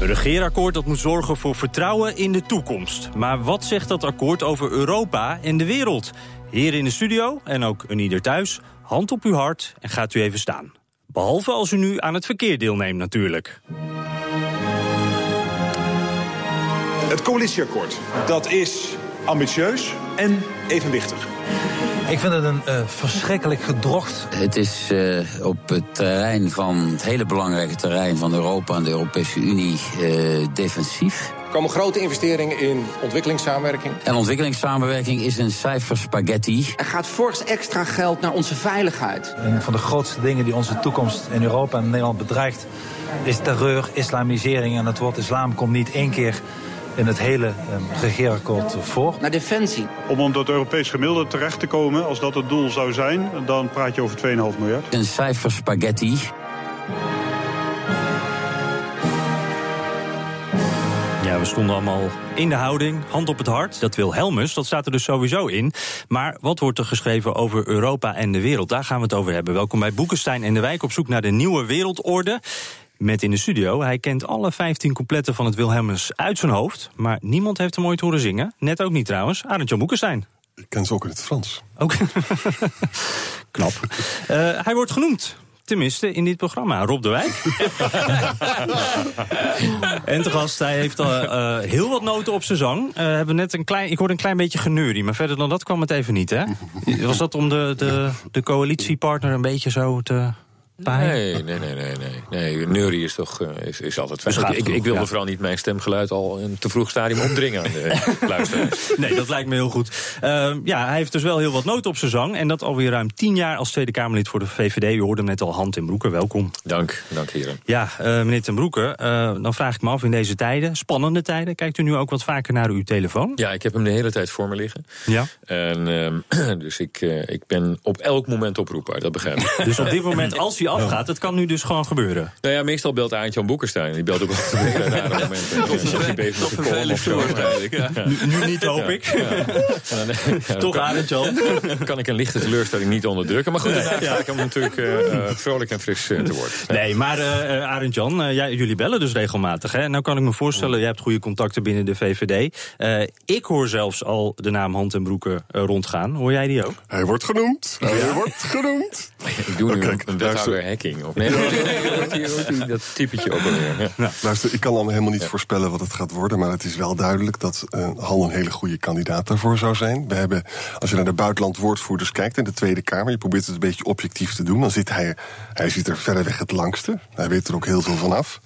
Een regeerakkoord dat moet zorgen voor vertrouwen in de toekomst. Maar wat zegt dat akkoord over Europa en de wereld? Hier in de studio en ook een ieder thuis, hand op uw hart en gaat u even staan. Behalve als u nu aan het verkeer deelneemt natuurlijk. Het coalitieakkoord, dat is ambitieus en evenwichtig. Ik vind het een uh, verschrikkelijk gedrocht. Het is uh, op het terrein van het hele belangrijke terrein van Europa en de Europese Unie uh, defensief. Er komen grote investeringen in ontwikkelingssamenwerking. En ontwikkelingssamenwerking is een cijferspaghetti. Er gaat fors extra geld naar onze veiligheid. Een van de grootste dingen die onze toekomst in Europa en Nederland bedreigt... is terreur, islamisering. En het woord islam komt niet één keer in het hele um, regeerakkoord voor. Naar defensie. Om onder het Europees gemiddelde terecht te komen, als dat het doel zou zijn, dan praat je over 2,5 miljard. Een cijferspaghetti. Ja, we stonden allemaal in de houding, hand op het hart. Dat wil Helmus, dat staat er dus sowieso in. Maar wat wordt er geschreven over Europa en de wereld? Daar gaan we het over hebben. Welkom bij Boekenstein en de Wijk op zoek naar de nieuwe wereldorde met in de studio. Hij kent alle 15 coupletten van het Wilhelmus uit zijn hoofd. Maar niemand heeft hem ooit horen zingen. Net ook niet trouwens. Arend Jan Boekenstein. Ik ken ze ook in het Frans. Ook. Knap. Uh, hij wordt genoemd. Tenminste, in dit programma. Rob de Wijk. en te gast, hij heeft al uh, heel wat noten op zijn zang. Uh, hebben net een klein, ik hoorde een klein beetje geneurie, maar verder dan dat kwam het even niet, hè? Was dat om de, de, de coalitiepartner een beetje zo te Nee, nee, nee, nee, nee. nee. Neurie is toch uh, is, is altijd fijn. Ik, ik, wilde ja. vooral niet mijn stemgeluid al in te vroeg stadium opdringen aan de luisteraars. Nee, dat lijkt me heel goed. Uh, ja, hij heeft dus wel heel wat nood op zijn zang. En dat alweer ruim tien jaar als Tweede Kamerlid voor de VVD. U hoorde hem net al, Hand in Broeken. Welkom. Dank, dank heren. Ja, uh, meneer ten Broeke, dan vraag ik me af in deze tijden, spannende tijden... kijkt u nu ook wat vaker naar uw telefoon? Ja, ik heb hem de hele tijd voor me liggen. Ja. En, ehm, dus ik, ik ben op elk moment oproepbaar, dat begrijp ik. Dus op dit moment, als hij afgaat, het kan nu dus gewoon gebeuren. Nou ja, meestal belt Aantje Boekenstein. Die belt ook op een rare momenten. Of is bezig met een column waarschijnlijk. Nu, niet, hoop ik. Toch Arend-Jan. kan ik een lichte teleurstelling niet onderdrukken. Maar goed, daarna ga ik hem natuurlijk uh, vrolijk en fris uh, te woord. Nee, maar uh, Arend-Jan, jullie bellen dus regelmatig. Hè? Nou kan ik me voorstellen, je hebt goede contacten binnen de VVD. ik hoor zelfs al de naam Hand en Broeken rondgaan. Hoor jij die ook? Hij wordt genoemd. Hij wordt genoemd. Ik doe nu een wethouder hacking. Of nee, dat typetje ook alweer. Ja. Nou, luister, ik kan dan helemaal niet voorspellen wat het gaat worden. Maar het is wel duidelijk dat uh, Han een hele goede kandidaat daarvoor zou zijn. We hebben, als je naar de buitenlandwoordvoerders kijkt in de Tweede Kamer, je probeert het een beetje objectief te doen, dan zit hij, hij zit er verreweg het langste. Hij weet er ook heel veel van af.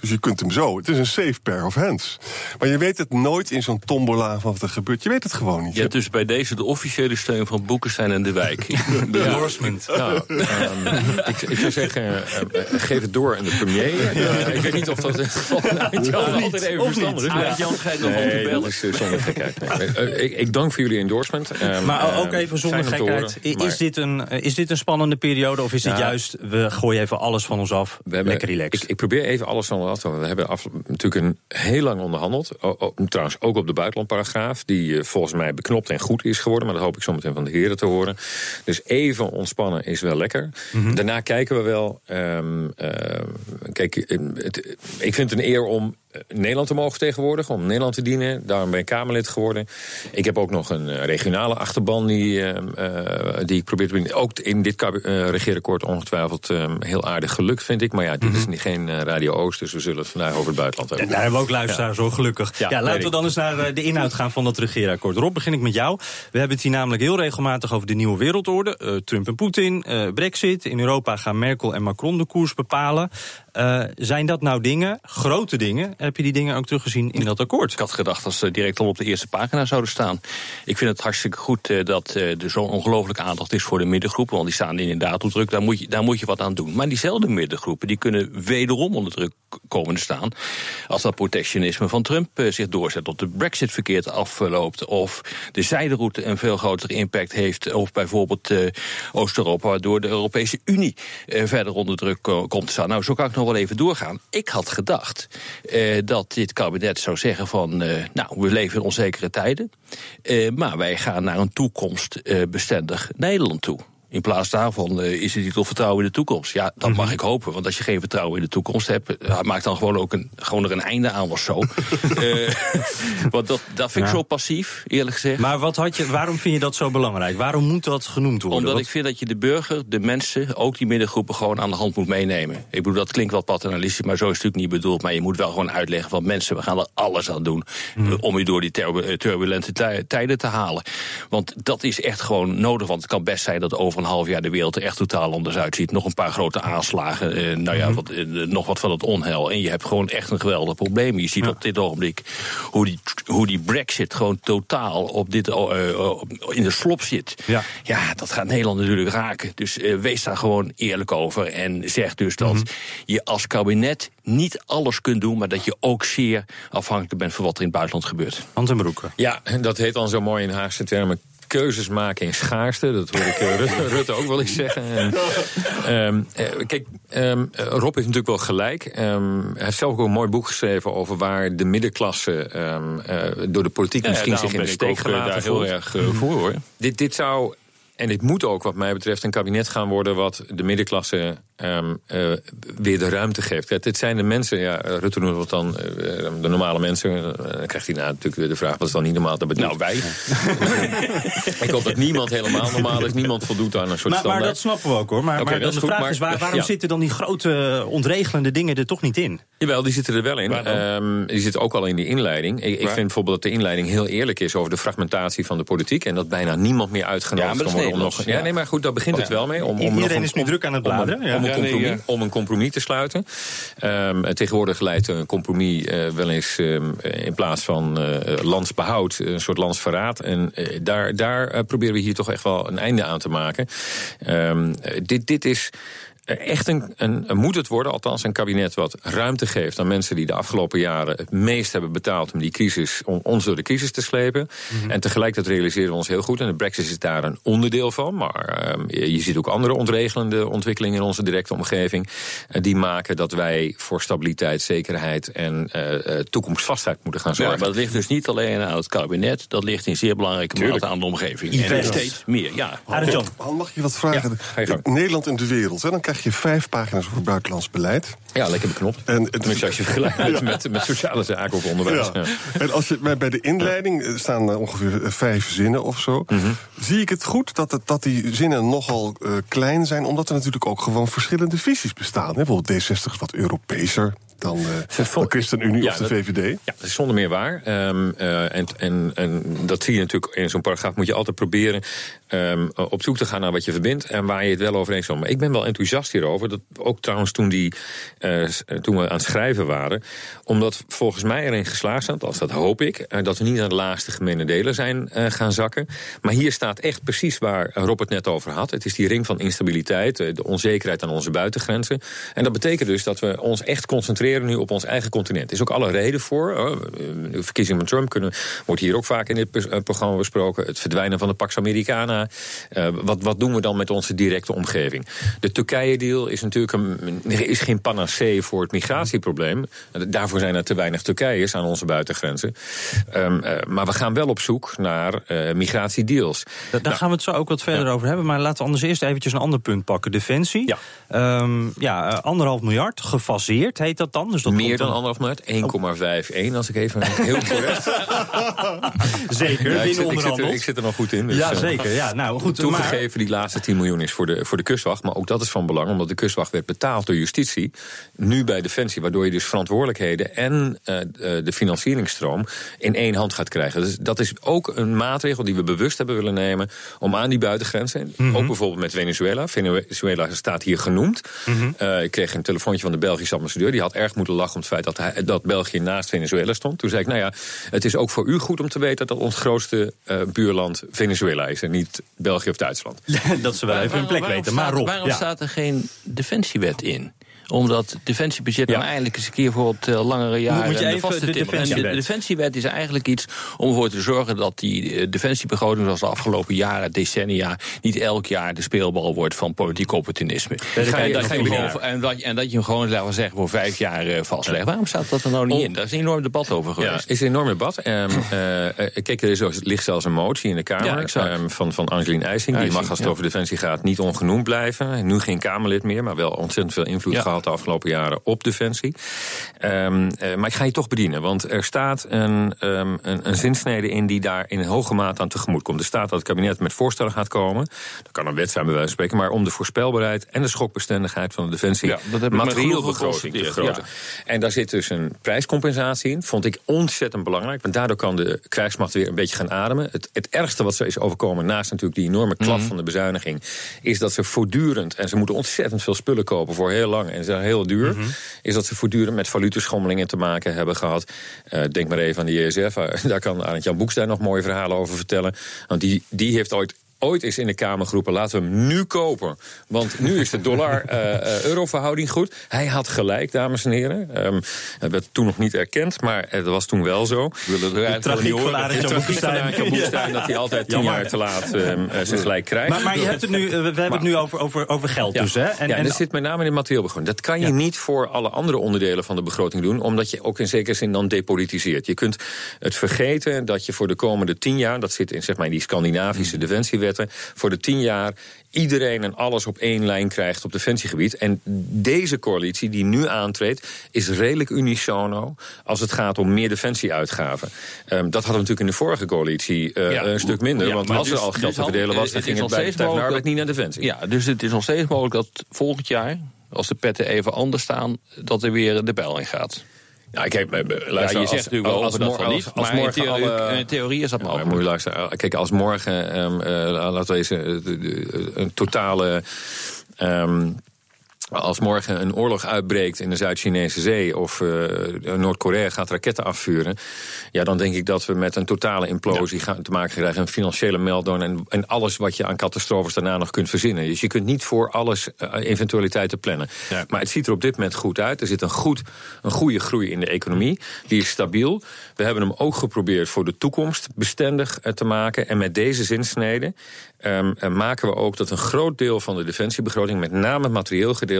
Dus je kunt hem zo. Het is een safe pair of hands. Maar je weet het nooit in zo'n tombola van wat er gebeurt. Je weet het gewoon niet. Je hebt dus bij deze de officiële steun van Boekenstein en de Wijk. De endorsement. Nou, um, ik, ik, zou zeggen, uh, geef het door aan de premier. Ja. ik weet niet of dat altijd even verstandig is. Ja. Jan gaat nog nee, bellen. Is, uh, zonder gekheid. Nee. ik, ik, dank voor jullie endorsement. Um, maar ook even zonder gekheid. Horen, is, dit een, is dit een spannende periode? Of is het nou, juist, we gooien even alles van ons af? We hebben, Lekker relaxed. Ik, ik probeer even alles van af We hebben af, natuurlijk een, heel lang onderhandeld. O, o, trouwens ook op de buitenlandparagraaf. Die uh, volgens mij beknopt en goed is geworden. Maar dat hoop ik zometeen van de heren te horen. Dus even ontspannen is wel lekker. Mm -hmm. Daarna kijken we wel. Um, uh, kijk, het, ik vind het een eer om Nederland te mogen vertegenwoordigen, om Nederland te dienen. Daarom ben ik Kamerlid geworden. Ik heb ook nog een regionale achterban die, uh, die ik probeer te. Ook in dit uh, regeerakkoord ongetwijfeld uh, heel aardig gelukt, vind ik. Maar ja, dit mm -hmm. is geen Radio Oost, dus we zullen het vandaag over het buitenland hebben. Ja, daar hebben we ook luisteraars, ja. zo gelukkig. Ja, ja laten we dan eens naar de inhoud gaan van dat regeerakkoord. Rob, begin ik met jou. We hebben het hier namelijk heel regelmatig over de nieuwe wereldorde. Trump en Poetin, Brexit. In Europa gaan Merkel en Macron de koers bepalen. Uh, zijn dat nou dingen, grote dingen? Heb je die dingen ook teruggezien in dat akkoord? Ik had gedacht dat ze direct al op de eerste pagina zouden staan. Ik vind het hartstikke goed uh, dat er zo'n ongelooflijke aandacht is voor de middengroepen. Want die staan inderdaad onder druk. Daar moet, je, daar moet je wat aan doen. Maar diezelfde middengroepen die kunnen wederom onder druk komen te staan. Als dat protectionisme van Trump zich doorzet. Of de Brexit verkeerd afloopt. Of de zijderoute een veel grotere impact heeft. Of bijvoorbeeld Oost-Europa, waardoor de Europese Unie verder onder druk komt te staan. Nou, zo kan ik nog wel even doorgaan. Ik had gedacht uh, dat dit kabinet zou zeggen van... Uh, nou, we leven in onzekere tijden... Uh, maar wij gaan naar een toekomstbestendig Nederland toe. In plaats daarvan uh, is het titel vertrouwen in de toekomst. Ja, dat mag ik hopen. Want als je geen vertrouwen in de toekomst hebt, uh, maak dan gewoon ook een, gewoon er een einde aan of zo. uh, want dat, dat vind ik ja. zo passief, eerlijk gezegd. Maar wat had je, waarom vind je dat zo belangrijk? Waarom moet dat genoemd worden? Omdat wat? ik vind dat je de burger, de mensen, ook die middengroepen gewoon aan de hand moet meenemen. Ik bedoel, dat klinkt wat paternalistisch, maar zo is het natuurlijk niet bedoeld. Maar je moet wel gewoon uitleggen van mensen, we gaan er alles aan doen hmm. om je door die turbulente tijden te halen. Want dat is echt gewoon nodig. Want het kan best zijn dat over een half jaar de wereld er echt totaal anders uitziet. Nog een paar grote aanslagen, eh, nou ja, wat, eh, nog wat van het onheil. En je hebt gewoon echt een geweldig probleem. Je ziet ja. op dit ogenblik hoe die, hoe die brexit gewoon totaal op dit, uh, in de slop zit. Ja. ja, dat gaat Nederland natuurlijk raken. Dus uh, wees daar gewoon eerlijk over. En zeg dus dat mm -hmm. je als kabinet niet alles kunt doen... maar dat je ook zeer afhankelijk bent van wat er in het buitenland gebeurt. Hand en broeken. Ja, dat heet dan zo mooi in Haagse termen keuzes maken in schaarste. Dat hoor ik uh, Rutte, Rutte, ook wel eens zeggen. En, um, uh, kijk, um, Rob heeft natuurlijk wel gelijk. Um, hij heeft zelf ook een mooi boek geschreven over waar de middenklasse uh, door de politiek ja, misschien zich in de steek gelaten daar heel erg voor hoor. Dit, dit zou en dit moet ook, wat mij betreft, een kabinet gaan worden wat de middenklasse um, uh, weer de ruimte geeft. Kijk, dit zijn de mensen, ja, Rutte noemt het dan uh, de normale mensen. Uh, dan krijgt hij nou natuurlijk weer de vraag: wat is dan niet normaal? Dat nou, wij. ik hoop dat niemand helemaal normaal is. Niemand voldoet aan een soort maar, standaard. Maar dat snappen we ook hoor. Maar, okay, maar de goed, vraag maar, is: waar, waarom ja. zitten dan die grote ontregelende dingen er toch niet in? Jawel, die zitten er wel in. Um, die zitten ook al in die inleiding. Ik, ik vind bijvoorbeeld dat de inleiding heel eerlijk is over de fragmentatie van de politiek. En dat bijna niemand meer uitgenodigd kan worden om nog. Ja, nee, maar goed, daar begint het wel mee. Om, om Iedereen om, is nu druk aan het bladeren. Om, een compromis, om een compromis te sluiten. Um, tegenwoordig leidt een compromis uh, wel eens um, in plaats van uh, landsbehoud een soort landsverraad. En uh, daar, daar proberen we hier toch echt wel een einde aan te maken. Um, dit, dit is echt een, een, een, moet het worden, althans een kabinet wat ruimte geeft aan mensen die de afgelopen jaren het meest hebben betaald om die crisis, om ons door de crisis te slepen. Mm -hmm. En tegelijkertijd realiseren we ons heel goed, en de brexit is daar een onderdeel van, maar uh, je, ziet ook andere ontregelende ontwikkelingen in onze directe omgeving, uh, die maken dat wij voor stabiliteit, zekerheid en uh, toekomstvastheid moeten gaan zorgen. Ja, maar dat ligt dus niet alleen aan het kabinet, dat ligt in zeer belangrijke mate aan de omgeving. En steeds meer, ja. Han, mag je wat vragen? Ja, Nederland en de wereld, hè? dan krijg je vijf pagina's over buitenlands beleid. Ja, lekker beknopt. En, Tenminste, als je vergelijkt ja. met, met sociale zaken of onderwijs. Ja. Ja. En als je, bij de inleiding staan er ongeveer vijf zinnen of zo. Mm -hmm. Zie ik het goed dat, het, dat die zinnen nogal uh, klein zijn... omdat er natuurlijk ook gewoon verschillende visies bestaan. Hè? Bijvoorbeeld D60 is wat Europeeser dan uh, de ChristenUnie ja, of de dat, VVD. Ja, dat is zonder meer waar. Um, uh, en, en, en dat zie je natuurlijk in zo'n paragraaf. Moet je altijd proberen um, op zoek te gaan naar wat je verbindt en waar je het wel over eens. Maar ik ben wel enthousiast hierover. Dat ook trouwens toen, die, uh, toen we aan het schrijven waren. Omdat volgens mij erin geslaagd zijn, als dat hoop ik, uh, dat we niet naar de laagste gemene delen zijn gaan zakken. Maar hier staat echt precies waar Rob het net over had. Het is die ring van instabiliteit, de onzekerheid aan onze buitengrenzen. En dat betekent dus dat we ons echt concentreren nu op ons eigen continent. Er is ook alle reden voor. De verkiezingen van Trump kunnen, wordt hier ook vaak in dit programma besproken. Het verdwijnen van de Pax Americana. Uh, wat, wat doen we dan met onze directe omgeving? De Turkije-deal is natuurlijk een, is geen panacee voor het migratieprobleem. Daarvoor zijn er te weinig Turkijers aan onze buitengrenzen. Um, uh, maar we gaan wel op zoek naar uh, migratiedeals. Daar nou, gaan we het zo ook wat verder ja. over hebben. Maar laten we anders eerst eventjes een ander punt pakken. Defensie. Ja, um, ja anderhalf miljard, gefaseerd heet dat dan? Dus dat Meer dan anderhalf miljard. 1,51 als ik even heel correct. Zeker, Ja, ik, zit, ik, zit er, ik zit er nog goed in. Dus, Ja, eh, zeker. Ja, nou, goed, Toegegeven, die laatste 10 miljoen is voor de, voor de kustwacht. Maar ook dat is van belang, omdat de kustwacht werd betaald door justitie. Nu bij Defensie, waardoor je dus verantwoordelijkheden en eh, eh, de financieringsstroom in één hand gaat krijgen. Dus dat is ook een maatregel die we bewust hebben willen nemen om aan die buitengrenzen, Mhm. ook bijvoorbeeld met Venezuela. Venezuela staat hier genoemd. Mhm. Eh, ik kreeg een telefoontje van de Belgische ambassadeur. Die had erg moeten lachen om het feit dat, hij, dat België naast Venezuela stond. Toen zei ik, nou ja, het is ook voor u goed om te weten dat ons grootste eh, buurland Venezuela is en niet België of Duitsland. dat ze wel even hun plek waarom weten. staat- Maar Rob, waarom ja. staat er geen defensiewet in? Omdat het defensiebudget Ja. dan eigenlijk eens een keer voor wat eh, langere jaren... moet je de even de. En defensiewet. de defensiewet is eigenlijk iets om ervoor te zorgen... dat die eh, defensiebegroting zoals de afgelopen jaren, decennia... niet elk jaar de speelbal wordt van politiek opportunisme. Ga je- En dat je hem gewoon- en, dat, en dat je hem gewoon, laten we zeggen, voor vijf jaar eh, vastlegt. Waarom staat dat er nou niet Om- in? Daar is een enorm debat over Ja, geweest. is een enorm debat. Eh, eh, kijk, er is, ligt zelfs een motie in de Kamer Ja, ehm, van, van Angelien IJsing. Die mag als het ja. over defensie gaat niet ongenoemd blijven. Nu geen Kamerlid meer, maar wel ontzettend veel invloed Ja. De afgelopen jaren op defensie. Ehm, eh, maar ik ga je toch bedienen, want er staat een, ehm, een, een zinsnede in die daar in hoge mate aan tegemoet komt. Er staat dat het kabinet met voorstellen gaat komen. Dat kan een wet zijn bij wijze van spreken, maar om de voorspelbaarheid en de schokbestendigheid van de defensie Ja, dat heb ik met materieel genoegen begroting te vergroten. En daar zit dus een prijscompensatie in. Vond ik ontzettend belangrijk. Want daardoor kan de krijgsmacht weer een beetje gaan ademen. Het, het ergste wat ze is overkomen, naast natuurlijk die enorme klap van de bezuiniging, is dat ze voortdurend, en ze moeten ontzettend veel spullen kopen voor heel lang en heel duur, is dat ze voortdurend met valuteschommelingen te maken hebben gehad. Eh, denk maar even aan de JSF. eh, daar kan Arend Jan Boekstein nog mooie verhalen over vertellen. Want die, die heeft ooit. Ooit is in de Kamer geroepen, laten we hem nu kopen. Want nu is de dollar-euro-verhouding goed. Hij had gelijk, dames en heren. Ehm dat werd toen nog niet erkend, maar het was toen wel zo. Arend Jan De tragiek van Boekestein. Arend Jan Boekestein, dat hij altijd tien Jammer. jaar te laat ehm, eh, zijn gelijk krijgt. Maar, maar je hebt het nu, eh, we hebben het nu over, over, over geld Ja, dus, hè? En, ja, en, dat zit met name in de materieelbegroting. Dat kan je Ja. niet voor alle andere onderdelen van de begroting doen, omdat je ook in zekere zin dan depolitiseert. Je kunt het vergeten dat je voor de komende tien jaar, dat zit in, zeg maar, in die Scandinavische Mm. Voor de tien jaar iedereen en alles op één lijn krijgt op defensiegebied. En deze coalitie die nu aantreedt, is redelijk unisono als het gaat om meer defensieuitgaven. Ehm, dat hadden we natuurlijk in de vorige coalitie eh, Ja. een stuk minder. Ja, want als er dus- al dus geld te dan, verdelen was, dan ging het bij de Partij van Arbeid niet naar defensie. Ja, dus het is nog steeds mogelijk dat volgend jaar, als de petten even anders staan, dat er weer de bijl in gaat. Ja, kijk, eh, Ja, luister, je zegt natuurlijk wel als, over dat mor- van als, niet, als maar in morgen theorie, alle- in theorie is dat Ja, maar mogelijk. moet je luisteren. Kijk, als morgen ehm, eh, laten we eens eh, een totale. ehm, als morgen een oorlog uitbreekt in de Zuid-Chinese zee of eh, Noord-Korea gaat raketten afvuren, ja, dan denk ik dat we met een totale implosie gaan te maken krijgen, een financiële meltdown en, en alles wat je aan catastrofes daarna nog kunt verzinnen. Dus je kunt niet voor alles eh, eventualiteiten plannen. Ja. Maar het ziet er op dit moment goed uit. Er zit een, goed, een goede groei in de economie. Die is stabiel. We hebben hem ook geprobeerd voor de toekomst bestendig eh, te maken. En met deze zinsnede ehm, eh, maken we ook dat een groot deel van de defensiebegroting, met name het materieel gedeelte,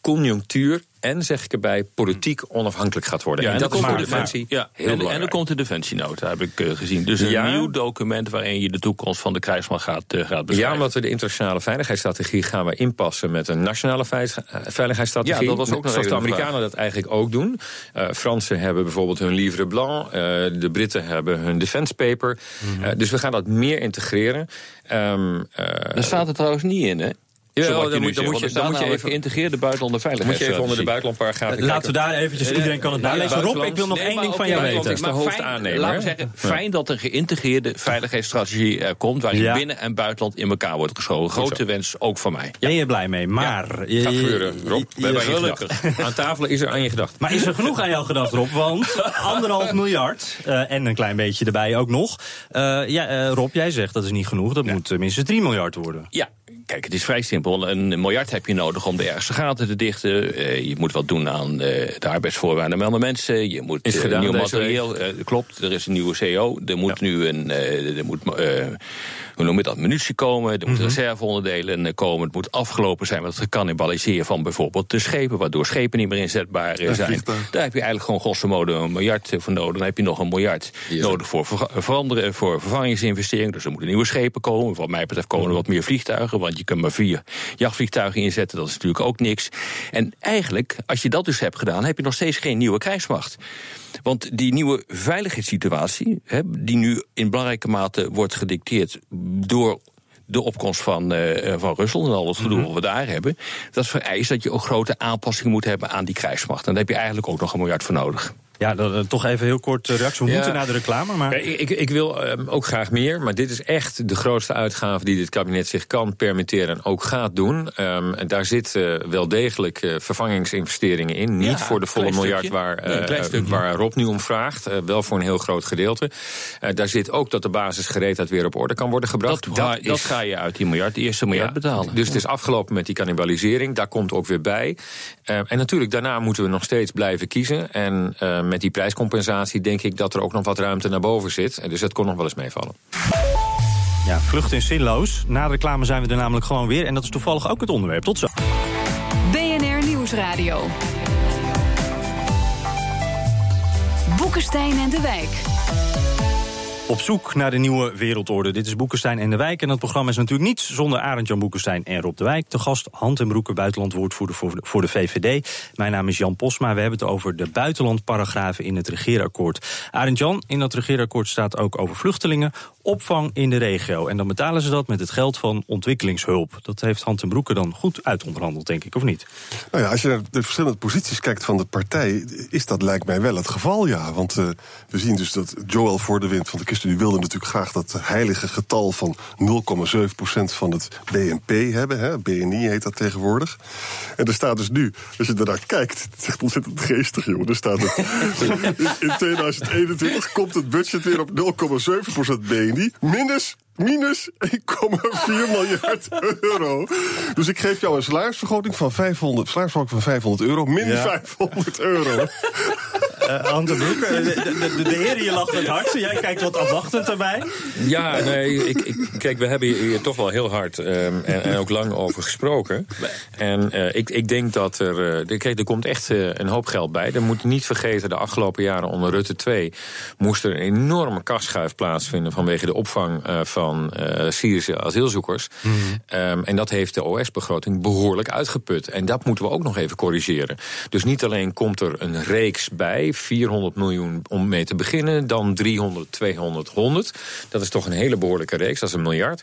conjunctuur en zeg ik erbij, politiek onafhankelijk gaat worden. Ja, en, en dat komt de defensie Ja, heel en, komt de defensienota, heb ik eh, gezien. Dus een Ja. nieuw document waarin je de toekomst van de krijgsmacht gaat, eh, gaat Ja, beschrijven. omdat we de internationale veiligheidsstrategie gaan we inpassen met een nationale veilig- eh, veiligheidsstrategie. Ja, dat was ook nog Zoals de Amerikanen dat eigenlijk ook doen. Eh Fransen hebben bijvoorbeeld hun livre blanc. eh, de Britten hebben hun defense paper. Mhm. Dus we gaan dat meer integreren. Ehm, eh, Daar staat er trouwens niet in, hè? Ja, dan je nu moet- dan moet je- dan moet je even- geïntegreerde buitenlandse moet je even veiligheidsstrategie. onder de buitenlandparagraaf even Laten we kijken. daar eventjes, Ja, iedereen kan het nalezen. Rob, buitenland- ik wil nog Nee, één ding van jou weten. is de hoofdaannemer, Fijn, laten we zeggen, Ja. fijn dat er een geïntegreerde veiligheidsstrategie er komt... waarin Ja. binnen- en buitenland in elkaar wordt geschoven. Grote wens ook van mij. Ben je blij mee? Maar... je- Gaat gebeuren, Rob. We je gelukkig. gedacht. Aan tafel is er aan je gedacht. Maar is er genoeg aan jou gedacht, Rob? Want anderhalf miljard, eh, en een klein beetje erbij ook nog. Eh, ja, eh, Rob, jij zegt dat is niet genoeg. Dat moet minstens 3 miljard worden. Ja, kijk, het is vrij simpel. Een miljard heb je nodig om de ergste gaten te dichten. Eh, je moet wat doen aan eh, de arbeidsvoorwaarden van de mensen. Je moet Is eh, gedaan nieuw materieel. klopt, er is een nieuwe CEO. Er moet nu een. er moet, we noemen dat munitie komen, er moeten Mhm. reserveonderdelen eh, komen. Het moet afgelopen zijn met het gecannibaliseren van bijvoorbeeld de schepen, waardoor schepen niet meer inzetbaar eh, zijn. Daar heb je eigenlijk gewoon grosso modo een miljard eh, voor nodig. Dan heb je nog een miljard nodig voor, ver- veranderen, voor vervangingsinvesteringen. Dus er moeten nieuwe schepen komen. Wat mij betreft komen er wat meer vliegtuigen. Want je kunt maar vier jachtvliegtuigen inzetten. Dat is natuurlijk ook niks. En eigenlijk, als je dat dus hebt gedaan, heb je nog steeds geen nieuwe krijgsmacht. Want die nieuwe veiligheidssituatie, hè, die nu in belangrijke mate wordt gedicteerd door de opkomst van, eh, van Rusland en al het gedoe wat we daar hebben. Dat vereist dat je ook grote aanpassingen moet hebben aan die krijgsmacht. En daar heb je eigenlijk ook nog een miljard voor nodig. Ja, dan, toch even heel kort eh, reactie. We Ja. moeten naar de reclame, maar... Ik, ik wil ehm, ook graag meer, maar dit is echt de grootste uitgave die dit kabinet zich kan permitteren en ook gaat doen. Ehm, en daar zitten wel degelijk eh, vervangingsinvesteringen in. Niet Ja, voor de volle miljard waar, Nee, eh, waar Rob nu om vraagt. Wel voor een heel groot gedeelte. Daar zit ook dat de basisgereedheid weer op orde kan worden gebracht. Dat, dat, dat ga je uit die miljard, de eerste miljard Ja, betalen. Dus het is afgelopen met die cannibalisering. Daar komt ook weer bij. Eh, en natuurlijk, daarna moeten we nog steeds blijven kiezen. En met die prijscompensatie denk ik dat er ook nog wat ruimte naar boven zit. En Dus dat kon nog wel eens meevallen. Ja, vlucht in zinloos. Na de reclame zijn we er namelijk gewoon weer. En dat is toevallig ook het onderwerp. Tot zo. BNR Nieuwsradio. Boekenstein en de Wijk. Op zoek naar de nieuwe wereldorde. Dit is Boekenstein en de Wijk. En dat programma is natuurlijk niets zonder Arend-Jan Boekenstein en Rob de Wijk. Te gast Hand en Broeke, buitenlandwoordvoerder voor de, voor de VVD. Mijn naam is Jan Posma. We hebben het over de buitenlandparagrafen in het regeerakkoord. Arend-Jan, in dat regeerakkoord staat ook over vluchtelingen, opvang in de regio. En dan betalen ze dat met het geld van ontwikkelingshulp. Dat heeft Hand en dan goed uitonderhandeld, denk ik, of niet? Nou ja, als je naar de verschillende posities kijkt van de partij, is dat lijkt mij wel het geval, ja. Want eh, we zien dus dat Joël voor de wind van de ChristenUnie wilde natuurlijk graag dat heilige getal van 0,7% van het BNP hebben. Hè. BNI heet dat tegenwoordig. En er staat dus nu, als je daarnaar kijkt, het is echt ontzettend geestig, jongen. Er staat het, in, in 2021 komt het budget weer op 0,7% BNI, minus minus 1,4 miljard euro. Dus ik geef jou een salarisvergroting van 500, salarisverhoging van 500 euro, min Ja. 500 euro. Uh, Hand en Broeke, de, de, de, heer hier lacht het hardst. Jij kijkt wat afwachtend erbij. Ja, nee, ik, ik, kijk, we hebben hier toch wel heel hard ehm, en, en ook lang over gesproken. En eh, ik, ik denk dat er. eh, kijk, er komt echt eh, een hoop geld bij. Er moet niet vergeten, de afgelopen jaren onder Rutte 2 moest er een enorme kastschuif plaatsvinden vanwege de opvang eh, van eh, Syrische asielzoekers. Ehm, en dat heeft de OS-begroting behoorlijk uitgeput. En dat moeten we ook nog even corrigeren. Dus niet alleen komt er een reeks bij, 400 miljoen om mee te beginnen, dan 300, 200, 100. Dat is toch een hele behoorlijke reeks, dat is een miljard.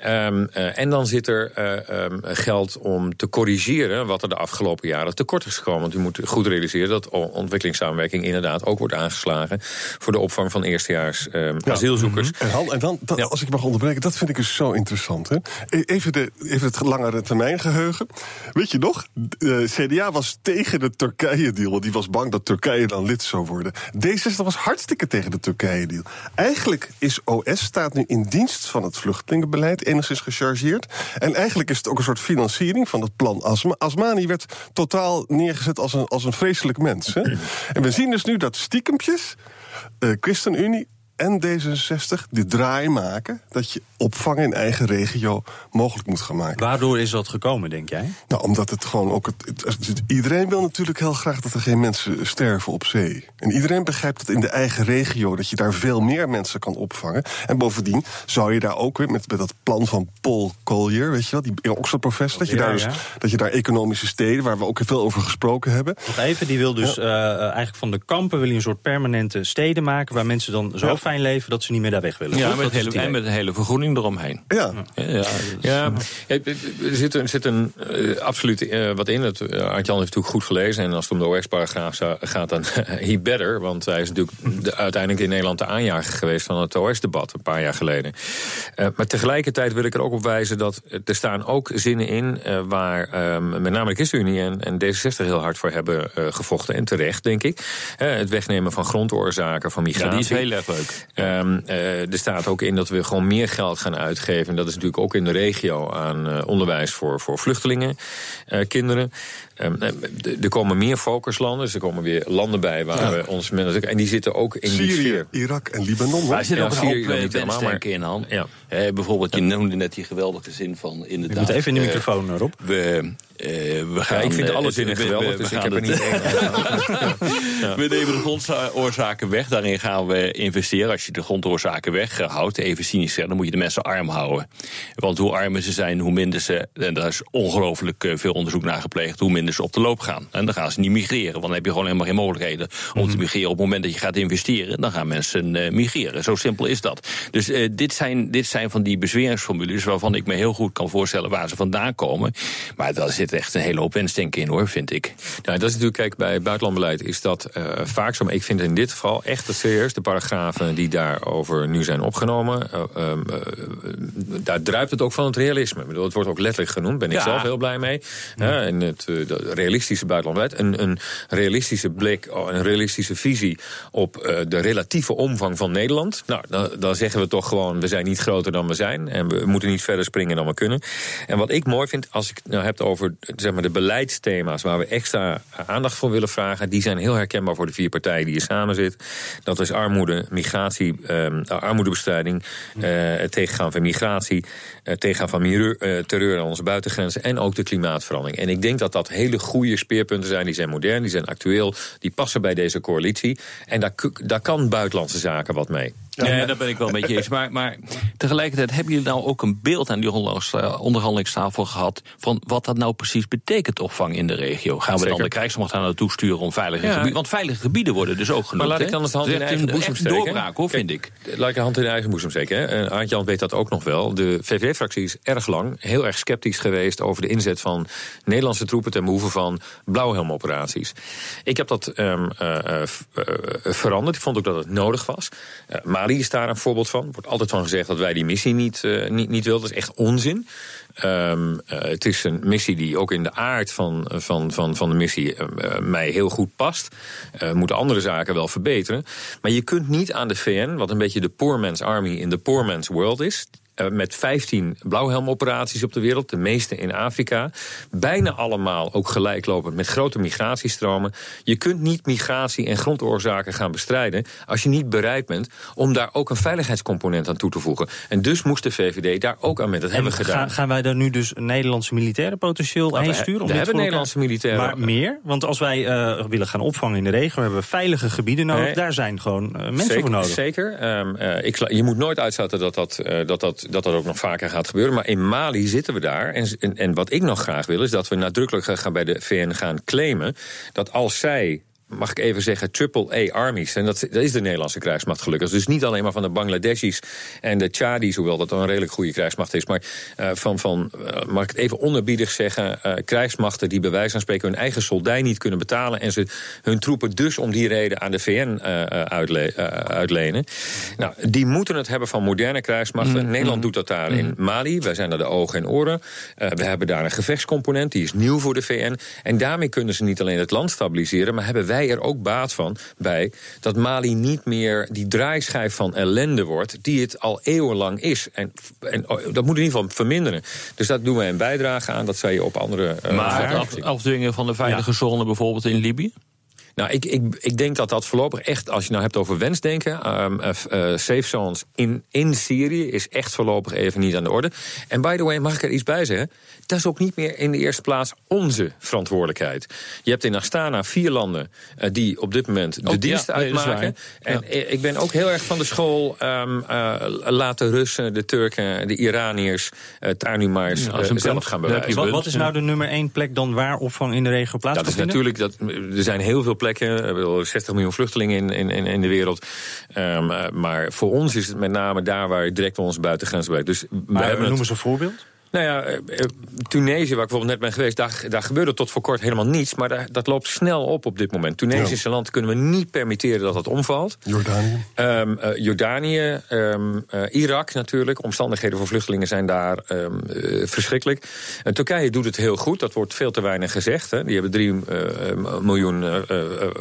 Ehm, eh, en dan zit er eh, ehm, geld om te corrigeren wat er de afgelopen jaren tekort is gekomen. Want u moet goed realiseren dat ontwikkelingssamenwerking inderdaad ook wordt aangeslagen voor de opvang van eerstejaars ehm, asielzoekers. En, Han, en dan, dat- als ik mag onderbreken, dat vind ik dus zo interessant. Hè? E- Even, de, even het langere termijn geheugen. Weet je nog, de CDA was tegen de Turkije-deal. Want die was bang dat Turkije dan lid zou worden. D66 was hartstikke tegen de Turkije-deal. Eigenlijk is OS staat nu in dienst van het vluchtelingenbeleid, enigszins gechargeerd. En eigenlijk is het ook een soort financiering van het plan Asma. Asmani werd totaal neergezet als een, als een vreselijk mens. Hè? En we zien dus nu dat stiekempjes, eh ChristenUnie en D66 de draai maken dat je opvang in eigen regio mogelijk moet gaan maken. Waardoor is dat gekomen, denk jij? Nou, omdat het gewoon ook. Het, iedereen wil natuurlijk heel graag dat er geen mensen sterven op zee. En iedereen begrijpt dat in de eigen regio dat je daar veel meer mensen kan opvangen. En bovendien zou je daar ook weer met, met dat plan van Paul Collier, weet je wel, die Oxford-professor, dat, je daar dus, ja. dat je daar economische steden, waar we ook veel over gesproken hebben. Nog even, die wil dus eh, eh, eigenlijk van de kampen wil een soort permanente steden maken... waar mensen dan zo. Fijn leven dat ze niet meer daar weg willen. Ja, met Dat hele, en met een hele vergroening eromheen. Ja. Ja, ja, dat Ja, ja, er zit, er zit een, eh, absoluut eh, wat in. Het, uh, Artjan heeft natuurlijk goed gelezen. En als het om de OS-paragraaf gaat, dan he better. Want hij is natuurlijk de, uiteindelijk in Nederland de aanjager geweest van het OS-debat een paar jaar geleden. Eh, maar tegelijkertijd wil ik er ook op wijzen dat er staan ook zinnen in eh, waar ehm, met name de ChristenUnie en, en D66 heel hard voor hebben eh, gevochten. En terecht, denk ik. Eh, het wegnemen van grondoorzaken, van Ja, migratie. die is heel erg leuk. Um, er staat ook in dat we gewoon meer geld gaan uitgeven. Dat is natuurlijk ook in de regio aan onderwijs voor, voor vluchtelingen, kinderen. Um, er komen meer focuslanden, dus er komen weer landen bij waar we ons mensen. En die zitten ook in Syrië, die sfeer. Irak en Libanon. Wij zitten Ja, ook Syrië een hoop wensdenken in hand. Ja. Eh, bijvoorbeeld, je noemde net die geweldige zin van inderdaad. Je moet even in de eh, microfoon, Rob. We, eh, we gaan, ik vind eh, alle het- zinnen we- we- geweldig, we dus ik heb er het- niet We nemen de grondoorzaken weg. Daarin gaan we investeren. Als je de grondoorzaken weghoudt, even cynisch zeggen, dan moet je de mensen arm houden. Want hoe armer ze zijn, hoe minder ze, en daar is ongelooflijk eh, veel onderzoek naar gepleegd, hoe minder ze op de loop gaan. En dan gaan ze niet migreren, want dan heb je gewoon helemaal geen mogelijkheden om Mhm. te migreren. Op het moment dat je gaat investeren, dan gaan mensen eh, migreren. Zo simpel is dat. Dus eh, dit, zijn, dit zijn van die bezweringsformules waarvan ik me heel goed kan voorstellen waar ze vandaan komen. Maar daar zit echt een hele hoop wensdenken in hoor, vind ik. Nou, dat is natuurlijk, kijk, bij buitenlandbeleid is dat eh, vaak zo. Maar ik vind in dit geval echt het serieus. De paragrafen die daarover nu zijn opgenomen. eh, ehm, eh, daar druipt het ook van het realisme. Ik bedoel, het wordt ook letterlijk genoemd. Ben ik Ja. zelf heel blij mee. En het dat realistische buitenlandbeleid. Een, een realistische blik, oh, een realistische visie op eh, de relatieve omvang van Nederland. Nou, dan, zeggen we toch gewoon, we zijn niet groter dan we zijn. En we moeten niet verder springen dan we kunnen. En wat ik mooi vind, als ik het nou heb over zeg maar, de beleidsthema's waar we extra aandacht voor willen vragen, die zijn heel herkenbaar voor de vier partijen die hier samen zitten. Dat is armoede, migratie, ehm, armoedebestrijding, eh, het tegengaan van migratie, het tegengaan van eh, terreur aan onze buitengrenzen en ook de klimaatverandering. En ik denk dat dat hele goede speerpunten zijn. Die zijn modern, die zijn actueel, die passen bij deze coalitie. En daar, daar kan buitenlandse zaken wat mee. Ja, daar ben ik wel met je eens. Maar, maar tegelijkertijd hebben jullie nou ook een beeld aan die onderhandels- onderhandelingstafel gehad van wat dat nou precies betekent, opvang in de regio. Gaan we dan de krijgsmacht daar naartoe sturen om veilige Ja. gebieden? Want veilige gebieden worden dus ook genoemd. Maar laat ik dan de hand Dat in eigen een- boezem een steken. doorbraak hoor, vind ik. Laat ik de hand in de eigen boezem steken. Hè. En Aart Jan weet dat ook nog wel. De VVD-fractie is erg lang heel erg sceptisch geweest... over de inzet van Nederlandse troepen... ten behoeve van blauwhelmoperaties. Ik heb dat ehm, eh, eh, eh, veranderd. Ik vond ook dat het nodig was. Eh, Mali is daar een voorbeeld van. Er wordt altijd van gezegd dat wij die missie niet, eh, niet, niet willen. Dat is echt onzin. Ehm, eh, het is een missie die ook in de aard van, van, van, van de missie eh, mij heel goed past. Eh moeten andere zaken wel verbeteren. Maar je kunt niet aan de VN, wat een beetje de poor man's army in de poor man's world is. Eh, met 15 blauwhelmoperaties op de wereld, de meeste in Afrika. Bijna allemaal ook gelijklopend met grote migratiestromen. Je kunt niet migratie en grondoorzaken gaan bestrijden als je niet bereid bent om daar ook een veiligheidscomponent aan toe te voegen. En dus moest de VVD daar ook aan met. Dat hebben we gedaan. gaan, gaan wij daar nu dus Nederlandse militairen potentieel Nou, heen sturen? om we hebben Nederlandse militairen. Maar meer? Want als wij eh, willen gaan opvangen in de regio, hebben we veilige gebieden nodig. Nee. Daar zijn gewoon eh, mensen zeker, voor nodig. Zeker. Ehm, eh, ik, je moet nooit uitsluiten dat dat, eh, dat, dat, dat ook nog vaker gaat gebeuren. Maar in Mali zitten we daar. En, en, en wat ik nog graag wil, is dat we nadrukkelijk gaan bij de VN gaan claimen. dat als zij. Mag ik even zeggen, triple-A-armies. En dat, dat is de Nederlandse krijgsmacht gelukkig. Dus niet alleen maar van de Bangladeshis en de Chadis, hoewel dat een redelijk goede krijgsmacht is. Maar eh, van, van eh, mag ik het even onderbiedig zeggen, eh, krijgsmachten die bij wijze van spreken hun eigen soldij niet kunnen betalen. En ze hun troepen dus om die reden aan de VN uitle- uitlenen. Nou, die moeten het hebben van moderne krijgsmachten. Nederland doet dat daar in Mali. Wij zijn daar de ogen en oren. We hebben daar een gevechtscomponent, die is nieuw voor de VN. En daarmee kunnen ze niet alleen het land stabiliseren, maar hebben wij er ook baat van bij dat Mali niet meer die draaischijf van ellende wordt, die het al eeuwenlang is. En, en oh, dat moet in ieder geval verminderen. Dus dat doen wij een bijdrage aan. Dat zou je op andere. eh, Maar afdwingen van de veilige zone bijvoorbeeld in Libië? Nou, ik, ik, ik denk dat dat voorlopig echt, als je nou hebt over wensdenken, ehm, eh, safe zones in, in Syrië is echt voorlopig even niet aan de orde. En by the way, mag ik er iets bij zeggen? Dat is ook niet meer in de eerste plaats onze verantwoordelijkheid. Je hebt in Astana vier landen eh, die op dit moment de Ook, dienst ja, nee, uitmaken. En ik ben ook heel erg van de school, ehm eh, laat de Russen, de Turken, de Iraniërs het daar nu maar eens zelf gaan bewijzen. Wat, wat is nou de nummer één plek dan waar opvang in de regio Dat is plaatsvindt? natuurlijk, dat, er zijn heel veel plekken, ik bedoel, 60 miljoen vluchtelingen in, in, in, de wereld. Ehm, eh, maar voor ons is het met name daar waar direct onze buitengrenzen werkt. Dus we Maar hebben noem het, eens een voorbeeld. Nou ja, eh, eh, Tunesië, waar ik bijvoorbeeld net ben geweest, daar, daar gebeurde tot voor kort helemaal niets. Maar daar, dat loopt snel op op dit moment. Tunesische land kunnen we niet permitteren dat het omvalt. Jordanië? Um, Jordanië, um, Irak natuurlijk. Omstandigheden voor vluchtelingen zijn daar um, verschrikkelijk. En Turkije doet het heel goed, dat wordt veel te weinig gezegd. Hè. Die hebben 3 miljoen,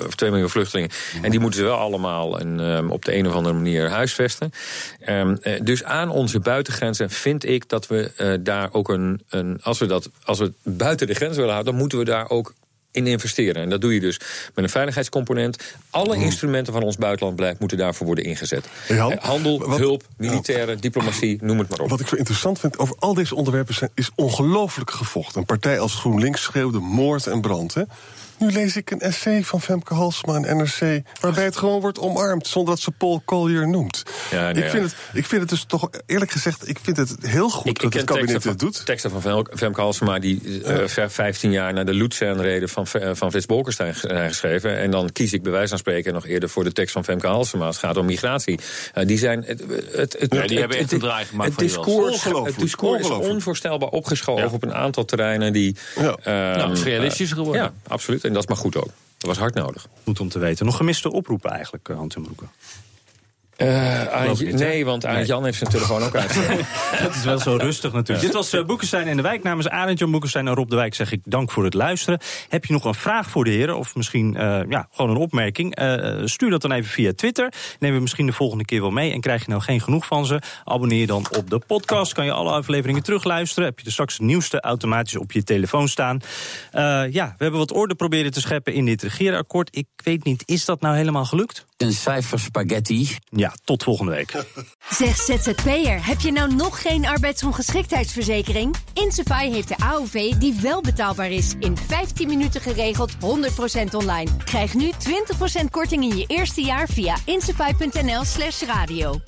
of 2 miljoen vluchtelingen. En die moeten ze wel allemaal een, op de een of andere manier huisvesten. dus aan onze buitengrenzen vind ik dat we daar ook een, een. als, we dat, als we buiten de grens willen houden, dan moeten we daar ook in investeren. En dat doe je dus met een veiligheidscomponent. Alle instrumenten van ons buitenlandbeleid moeten daarvoor worden ingezet. Eh, handel, hulp, militaire, diplomatie, noem het maar op. Wat ik zo interessant vind, over al deze onderwerpen zijn, is ongelooflijk gevochten. Een partij als GroenLinks schreeuwde moord en brand. Hè? Nu lees ik een essay van Femke Halsma en NRC... waarbij het gewoon wordt omarmd zonder dat ze Paul Collier noemt. Ja, ik, vind het, ik vind het dus toch, eerlijk gezegd... ik vind het heel goed ik, dat het kabinet het doet. teksten van Femke Halsema die uh, ja. 15 jaar na de Lutsen-reden van, van Frits Bolkestein zijn geschreven. En dan kies ik bij wijze van spreken nog eerder voor de tekst van Femke Halsema. Het gaat om migratie. Uh, die zijn... Het, het, het, ja, die hebben echt een draai gemaakt het discours, het discours is onvoorstelbaar opgeschoven op een aantal terreinen die... Ja. Uh, nou, is realistischer geworden. Ja, absoluut. En dat maar goed ook. Dat was hard nodig. Goed om te weten. Nog gemiste oproepen eigenlijk, uh, Hans en Broeken? Uh, nee, want Arend Jan heeft zijn telefoon ook uit. dat is wel zo rustig natuurlijk. Dit was uh, Boekenstein in de Wijk. Namens Arend Jan Boekenstein en Rob de Wijk zeg ik dank voor het luisteren. Heb je nog een vraag voor de heren of misschien uh, ja, gewoon een opmerking? stuur dat dan even via Twitter. Nemen we misschien de volgende keer wel mee. En krijg je nou geen genoeg van ze? Abonneer je dan op de podcast. Kan je alle afleveringen terugluisteren. Heb je er straks het nieuwste automatisch op je telefoon staan. ja, we hebben wat orde proberen te scheppen in dit regeerakkoord. Ik weet niet, is dat nou helemaal gelukt? Een cijfer spaghetti. Ja, tot volgende week. Zeg ZZP'er, heb je nou nog geen arbeidsongeschiktheidsverzekering? Insafai heeft de AOV die wel betaalbaar is. In 15 minuten geregeld, 100% online. Krijg nu 20% korting in je eerste jaar via insafai.nl slash radio.